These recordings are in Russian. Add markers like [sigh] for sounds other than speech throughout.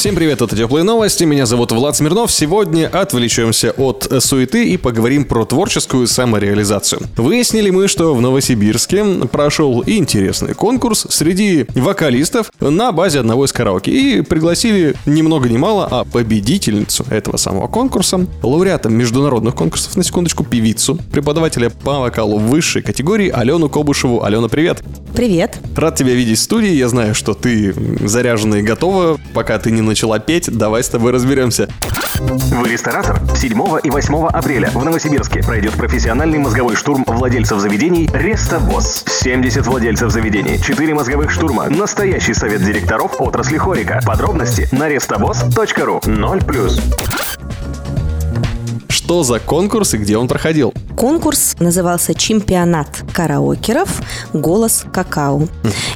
Всем привет, это Теплые Новости, меня зовут Влад Смирнов. Сегодня отвлечемся от суеты и поговорим про творческую самореализацию. Выяснили мы, что в Новосибирске прошел интересный конкурс среди вокалистов на базе одного из караоке. И пригласили ни много ни мало, а победительницу этого самого конкурса, лауреата международных конкурсов, на секундочку, певицу, преподавателя по вокалу высшей категории Алену Кобушеву. Алена, привет! Привет. Рад тебя видеть в студии. Я знаю, что ты заряжена и готова. Пока ты не начала петь, давай с тобой разберемся. Вы ресторатор? 7 и 8 апреля в Новосибирске пройдет профессиональный мозговой штурм владельцев заведений «Рестобосс». 70 владельцев заведений, 4 мозговых штурма, настоящий совет директоров отрасли хорика. Подробности на restoboss.ru 0+. Что за конкурс и где он проходил? Конкурс назывался «Чемпионат караокеров. Голос какао».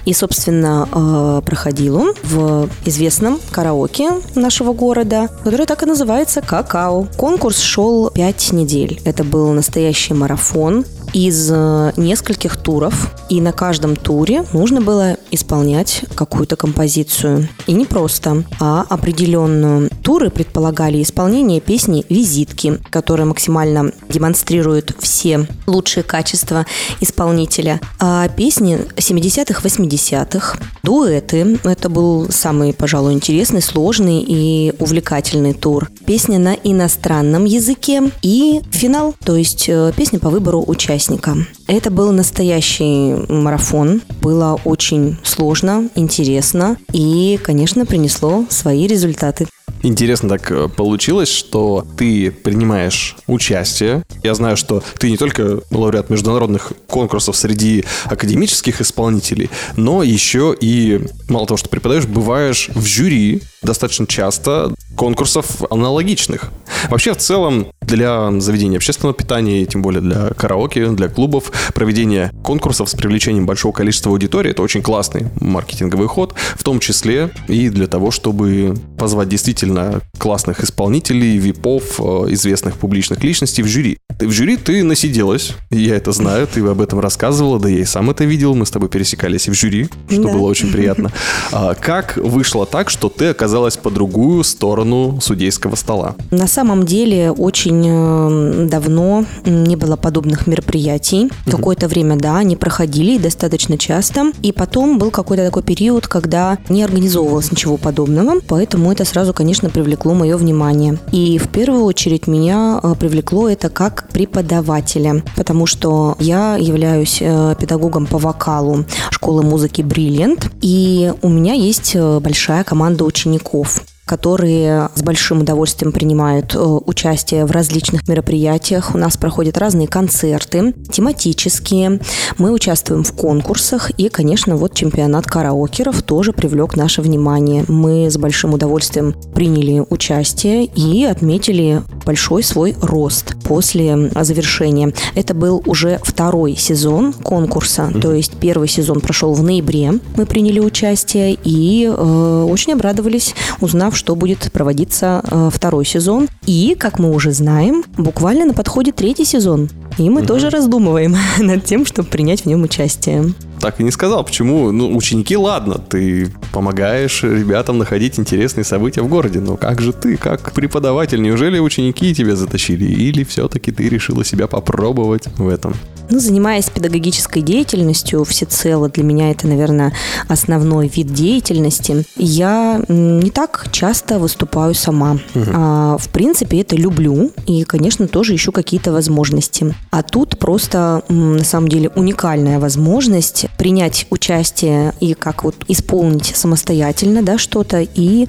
И, собственно, э, проходил он в известном караоке нашего города, который так и называется «Какао». Конкурс шел пять недель. Это был настоящий марафон из э, нескольких туров, и на каждом туре нужно было исполнять какую-то композицию. И не просто, а определенную. Туры предполагали исполнение песни «Визитки», которая максимально демонстрирует все лучшие качества исполнителя. А песни 70-х, 80-х, дуэты. Это был самый, пожалуй, интересный, сложный и увлекательный тур. Песня на иностранном языке и финал, то есть э, песня по выбору участника. Это был настоящий марафон. Было очень сложно, интересно и, конечно, принесло свои результаты. Интересно так э, получилось, что ты принимаешь участие. Я знаю, что ты не только лауреат международных конкурсов среди академических исполнителей, но еще и, мало того, что преподаешь, бываешь в жюри достаточно часто конкурсов аналогичных. Вообще, в целом, для заведения общественного питания, тем более для караоке, для клубов, проведение конкурсов с привлечением большого количества аудитории – это очень классный маркетинговый ход, в том числе и для того, чтобы позвать действительно классных исполнителей, випов, э, известных публичных личностей в жюри. В жюри ты насиделась, я это знаю, ты об этом рассказывала, да я и сам это видел, мы с тобой пересекались и в жюри, что Да. было очень приятно. А как вышло так, что ты оказалась по другую сторону судейского стола? На самом деле очень э, давно не было подобных мероприятий. Какое-то время, да, они проходили достаточно часто. И потом был какой-то такой период, когда не организовывалось ничего подобного. Поэтому это сразу, конечно, привлекло мое внимание. И в первую очередь меня э, привлекло это как преподавателя. Потому что я являюсь э, педагогом по вокалу школы музыки Brilliant. И у меня есть э, большая команда учеников которые с большим удовольствием принимают э, участие в различных мероприятиях. У нас проходят разные концерты, тематические. Мы участвуем в конкурсах. И, конечно, вот чемпионат караокеров тоже привлек наше внимание. Мы с большим удовольствием приняли участие и отметили большой свой рост после завершения. Это был уже второй сезон конкурса. То есть первый сезон прошел в ноябре. Мы приняли участие и э, очень обрадовались, узнав, что будет проводиться э, второй сезон. И, как мы уже знаем, буквально на подходе третий сезон. И мы тоже раздумываем [laughs] над тем, чтобы принять в нем участие. Так и не сказал, почему. Ну, ученики, ладно, ты помогаешь ребятам находить интересные события в городе, но как же ты, как преподаватель, неужели ученики тебя затащили? Или все-таки ты решила себя попробовать в этом? Ну, занимаясь педагогической деятельностью всецело, для меня это, наверное, основной вид деятельности, я не так часто выступаю сама. А, в принципе, это люблю и, конечно, тоже ищу какие-то возможности. А тут просто, на самом деле, уникальная возможность принять участие и как вот исполнить самостоятельно, да, что-то, и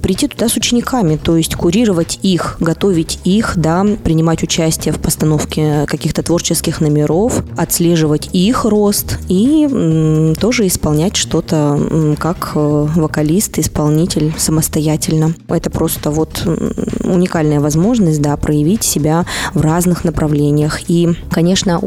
прийти туда с учениками, то есть курировать их, готовить их, да, принимать участие в постановке каких-то творческих номеров, номеров, отслеживать их рост и тоже исполнять что-то как э, вокалист, исполнитель самостоятельно. Это просто вот уникальная возможность, да, проявить себя в разных направлениях. И, конечно,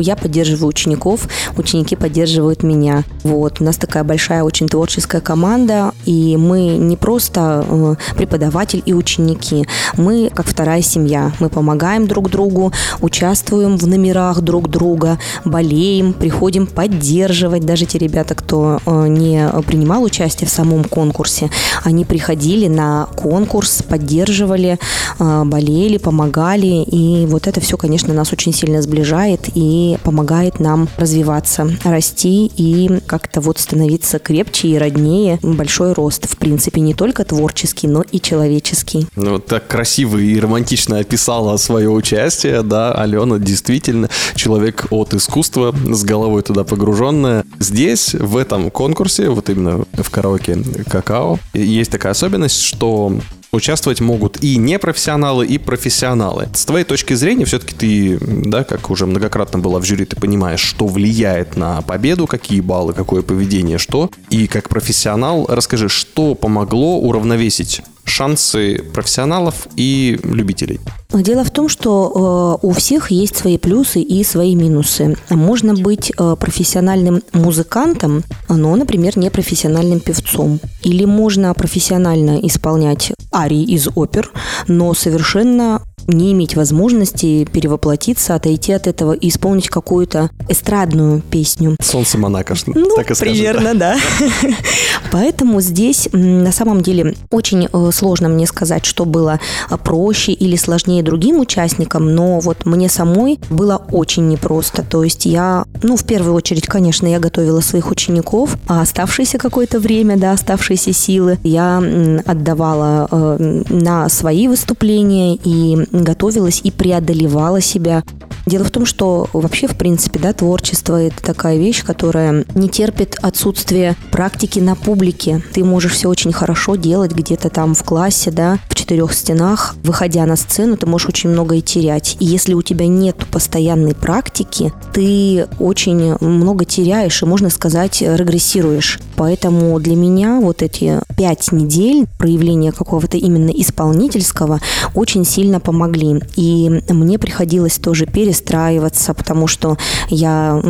я поддерживаю учеников, ученики поддерживают меня. Вот. У нас такая большая, очень творческая команда, и мы не просто э, преподаватель и ученики, мы как вторая семья. Мы помогаем друг другу, участвуем в номерах друг друга, болеем, приходим поддерживать. Даже те ребята, кто э, не принимал участие в самом конкурсе, они приходили на конкурс, поддерживали, э, болели, помогали. И вот это все, конечно, нас очень сильно сближает и помогает нам развиваться, расти и как-то вот становиться крепче и роднее. Большой рост, в принципе, не только творческий, но и человеческий. Ну, вот так красиво и романтично описала свое участие, да, Алена действительно человек от искусства, с головой туда погруженная. Здесь, в этом конкурсе, вот именно в караоке «Какао», есть такая особенность, что Участвовать могут и непрофессионалы, и профессионалы. С твоей точки зрения, все-таки ты, да, как уже многократно была в жюри, ты понимаешь, что влияет на победу, какие баллы, какое поведение, что. И как профессионал, расскажи, что помогло уравновесить шансы профессионалов и любителей? Дело в том, что э, у всех есть свои плюсы и свои минусы. Можно быть э, профессиональным музыкантом, но, например, не профессиональным певцом. Или можно профессионально исполнять арии из опер, но совершенно не иметь возможности перевоплотиться, отойти от этого и исполнить какую-то эстрадную песню. Солнце Монако, Ну, так и скажем, примерно, да. [laughs] Поэтому здесь на самом деле очень э, сложно мне сказать, что было э, проще или сложнее другим участникам, но вот мне самой было очень непросто. То есть я, ну, в первую очередь, конечно, я готовила своих учеников, а оставшееся какое-то время, да, оставшиеся силы я отдавала э, на свои выступления и готовилась и преодолевала себя. Дело в том, что вообще, в принципе, да, творчество – это такая вещь, которая не терпит отсутствие практики на публике. Ты можешь все очень хорошо делать где-то там в классе, да, в четырех стенах. Выходя на сцену, ты можешь очень многое терять. И если у тебя нет постоянной практики, ты очень много теряешь и, можно сказать, регрессируешь. Поэтому для меня вот эти пять недель проявления какого-то именно исполнительского очень сильно помогли. И мне приходилось тоже перестраиваться, потому что я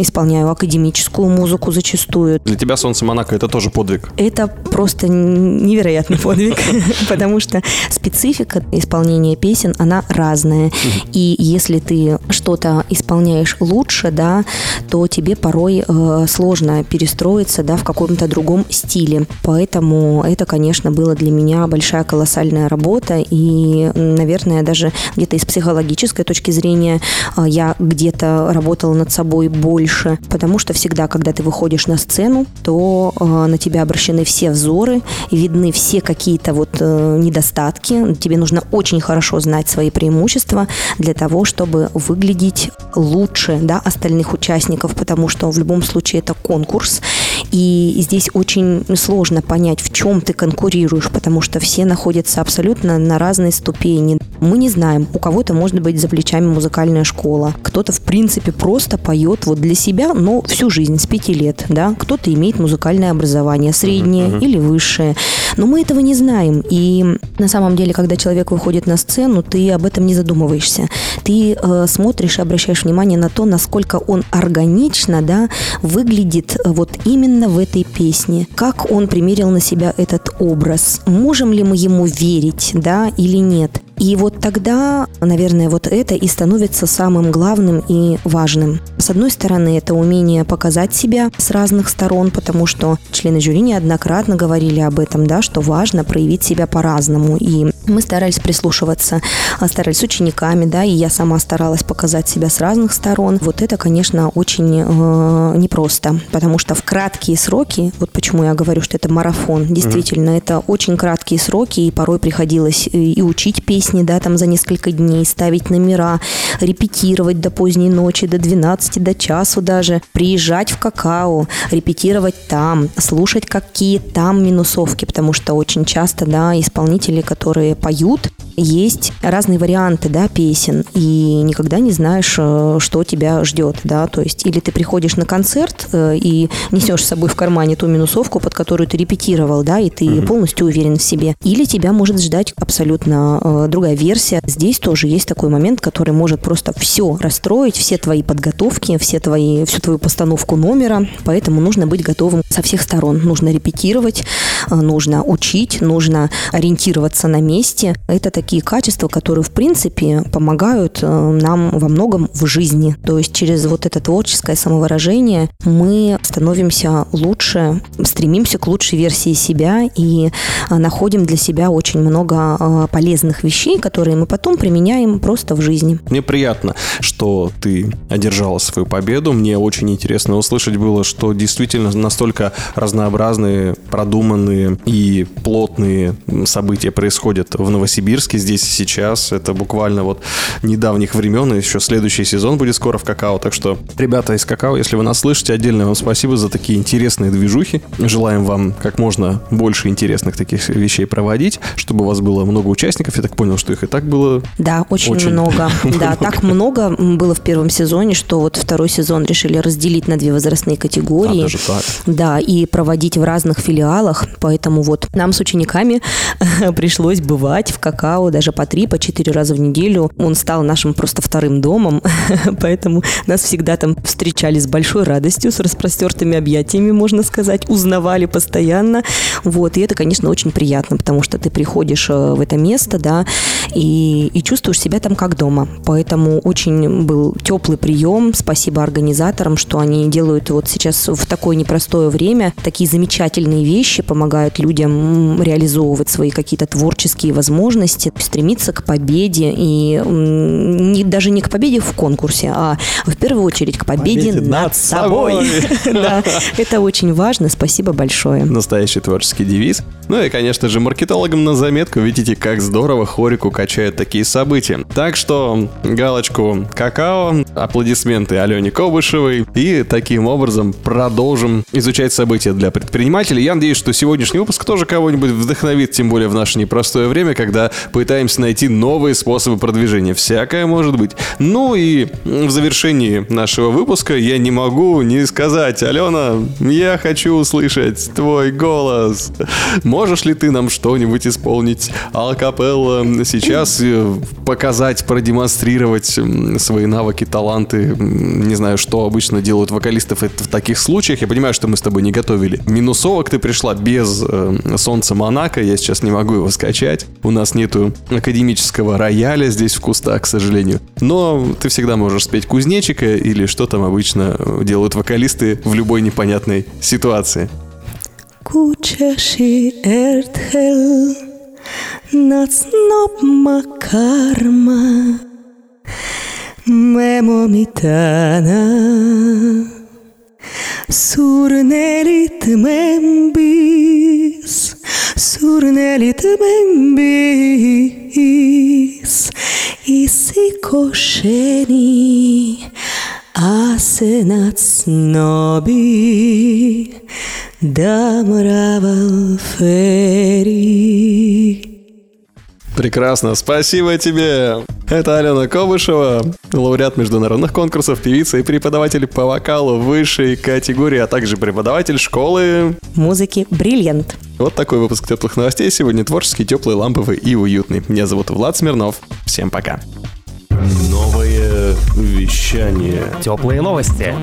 исполняю академическую музыку зачастую. Для тебя «Солнце Монако» это тоже подвиг. Это просто невероятный подвиг, [laughs] потому что специфика исполнения песен, она разная. И если ты что-то исполняешь лучше, да, то тебе порой э, сложно перестроиться, да, в каком-то другом стиле. Поэтому это, конечно, было для меня большая колоссальная работа. И, наверное, даже где-то из психологической точки зрения я где-то работала над собой больше, потому что всегда, когда ты выходишь на сцену, то э, на тебя обращены все взоры, видны все какие-то вот э, недостатки. Тебе нужно очень хорошо знать свои преимущества для того, чтобы выглядеть лучше да, остальных участников, потому что в любом случае это конкурс. И здесь очень сложно понять, в чем ты конкурируешь, потому что все находятся абсолютно на разной ступени. Мы не знаем, у кого-то может быть за плечами музыкальная школа, кто-то в принципе просто поет вот для себя, но всю жизнь, с пяти лет, да, кто-то имеет музыкальное образование, среднее или высшее, но мы этого не знаем, и на самом деле, когда человек выходит на сцену, ты об этом не задумываешься, ты э, смотришь и обращаешь внимание на то, насколько он органично, да, выглядит э, вот именно в этой песне, как он примерил на себя этот образ, можем ли мы ему верить, да, или нет. И вот тогда, наверное, вот это и становится самым главным и важным. С одной стороны, это умение показать себя с разных сторон, потому что члены жюри неоднократно говорили об этом, да, что важно проявить себя по-разному. И мы старались прислушиваться, а, старались с учениками, да, и я сама старалась показать себя с разных сторон. Вот это, конечно, очень э, непросто, потому что в краткие сроки, вот почему я говорю, что это марафон, действительно, это очень краткие сроки, и порой приходилось и учить песни, да, там за несколько дней, ставить номера, репетировать до поздней ночи, до 12, до часу даже, приезжать в какао, репетировать там, слушать какие там минусовки, потому что очень часто, да, исполнители, которые поют, есть разные варианты, да, песен, и никогда не знаешь, э, что тебя ждет, да, то есть или ты приходишь на концерт э, и несешь с собой в кармане ту минусовку, под которую ты репетировал, да, и ты mm-hmm. полностью уверен в себе, или тебя может ждать абсолютно э, другая версия. Здесь тоже есть такой момент, который может просто все расстроить, все твои подготовки, все твои, всю твою постановку номера, поэтому нужно быть готовым со всех сторон. Нужно репетировать, нужно учить, нужно ориентироваться на месте. Это такие качества, которые, в принципе, помогают нам во многом в жизни. То есть через вот это творческое самовыражение мы становимся лучше, стремимся к лучшей версии себя и а, находим для себя очень много а, полезных вещей, которые мы потом применяем просто в жизни. Мне приятно, что ты одержала свою победу. Мне очень интересно услышать было, что действительно настолько разнообразные, продуманные и плотные события происходят в Новосибирске здесь и сейчас. Это буквально вот недавних времен, и еще следующий сезон будет скоро в какао. Так что, ребята из какао, если вы нас слышите, отдельное вам спасибо за такие интересные движухи. Желаем вам как можно больше интересных таких вещей проводить, чтобы у вас было много участников. Я так понял, что их и так было. Да, очень, очень много. [laughs] Да, так много было в первом сезоне, что вот второй сезон решили разделить на две возрастные категории. А, даже так. Да, и проводить в разных филиалах. Поэтому вот нам с учениками [laughs] пришлось бывать в какао даже по три, по четыре раза в неделю. Он стал нашим просто вторым домом, [laughs] поэтому нас всегда там встречали с большой радостью, с распростертыми объятиями, можно сказать, узнавали постоянно. Вот, и это, конечно, очень приятно, потому что ты приходишь э, в это место, да, и, и чувствуешь себя там как дома. Поэтому очень был теплый прием. Спасибо организаторам, что они делают вот сейчас в такое непростое время такие замечательные вещи, помогают людям реализовывать свои какие-то творческие возможности, стремиться к победе и не, даже не к победе в конкурсе, а в первую очередь к победе, победе над, над собой. [laughs] это очень важно. Спасибо большое. Настоящий творческий девиз. Ну и, конечно же, маркетологам на заметку. Видите, как здорово хорику качают такие события. Так что галочку какао, аплодисменты Алене Кобышевой. И таким образом продолжим изучать события для предпринимателей. Я надеюсь, что сегодняшний выпуск тоже кого-нибудь вдохновит, тем более в наше непростое время, когда пытаемся найти новые способы продвижения. Всякое может быть. Ну и в завершении нашего выпуска я не могу не сказать, Алена, я хочу услышать твой голос. Можешь ли ты нам что-нибудь исполнить алкапелла сейчас, э, показать, продемонстрировать свои навыки, таланты? Не знаю, что обычно делают вокалистов в таких случаях. Я понимаю, что мы с тобой не готовили. Минусовок ты пришла без э, солнца Монако, я сейчас не могу его скачать. У нас нету академического рояля здесь в кустах, к сожалению. Но ты всегда можешь спеть кузнечика или что там обычно делают вокалисты в любой непонятной ситуации. Érthel, nac napma karma, memomitana, surnelit membis, Zurneli i bis isikošeni, a se nad snobi da moraval feri. Прекрасно, спасибо тебе! Это Алена Кобышева, лауреат международных конкурсов, певица и преподаватель по вокалу высшей категории, а также преподаватель школы... Музыки «Бриллиант». Вот такой выпуск теплых новостей. Сегодня творческий, теплый, ламповый и уютный. Меня зовут Влад Смирнов. Всем пока. Новое вещание. Теплые новости.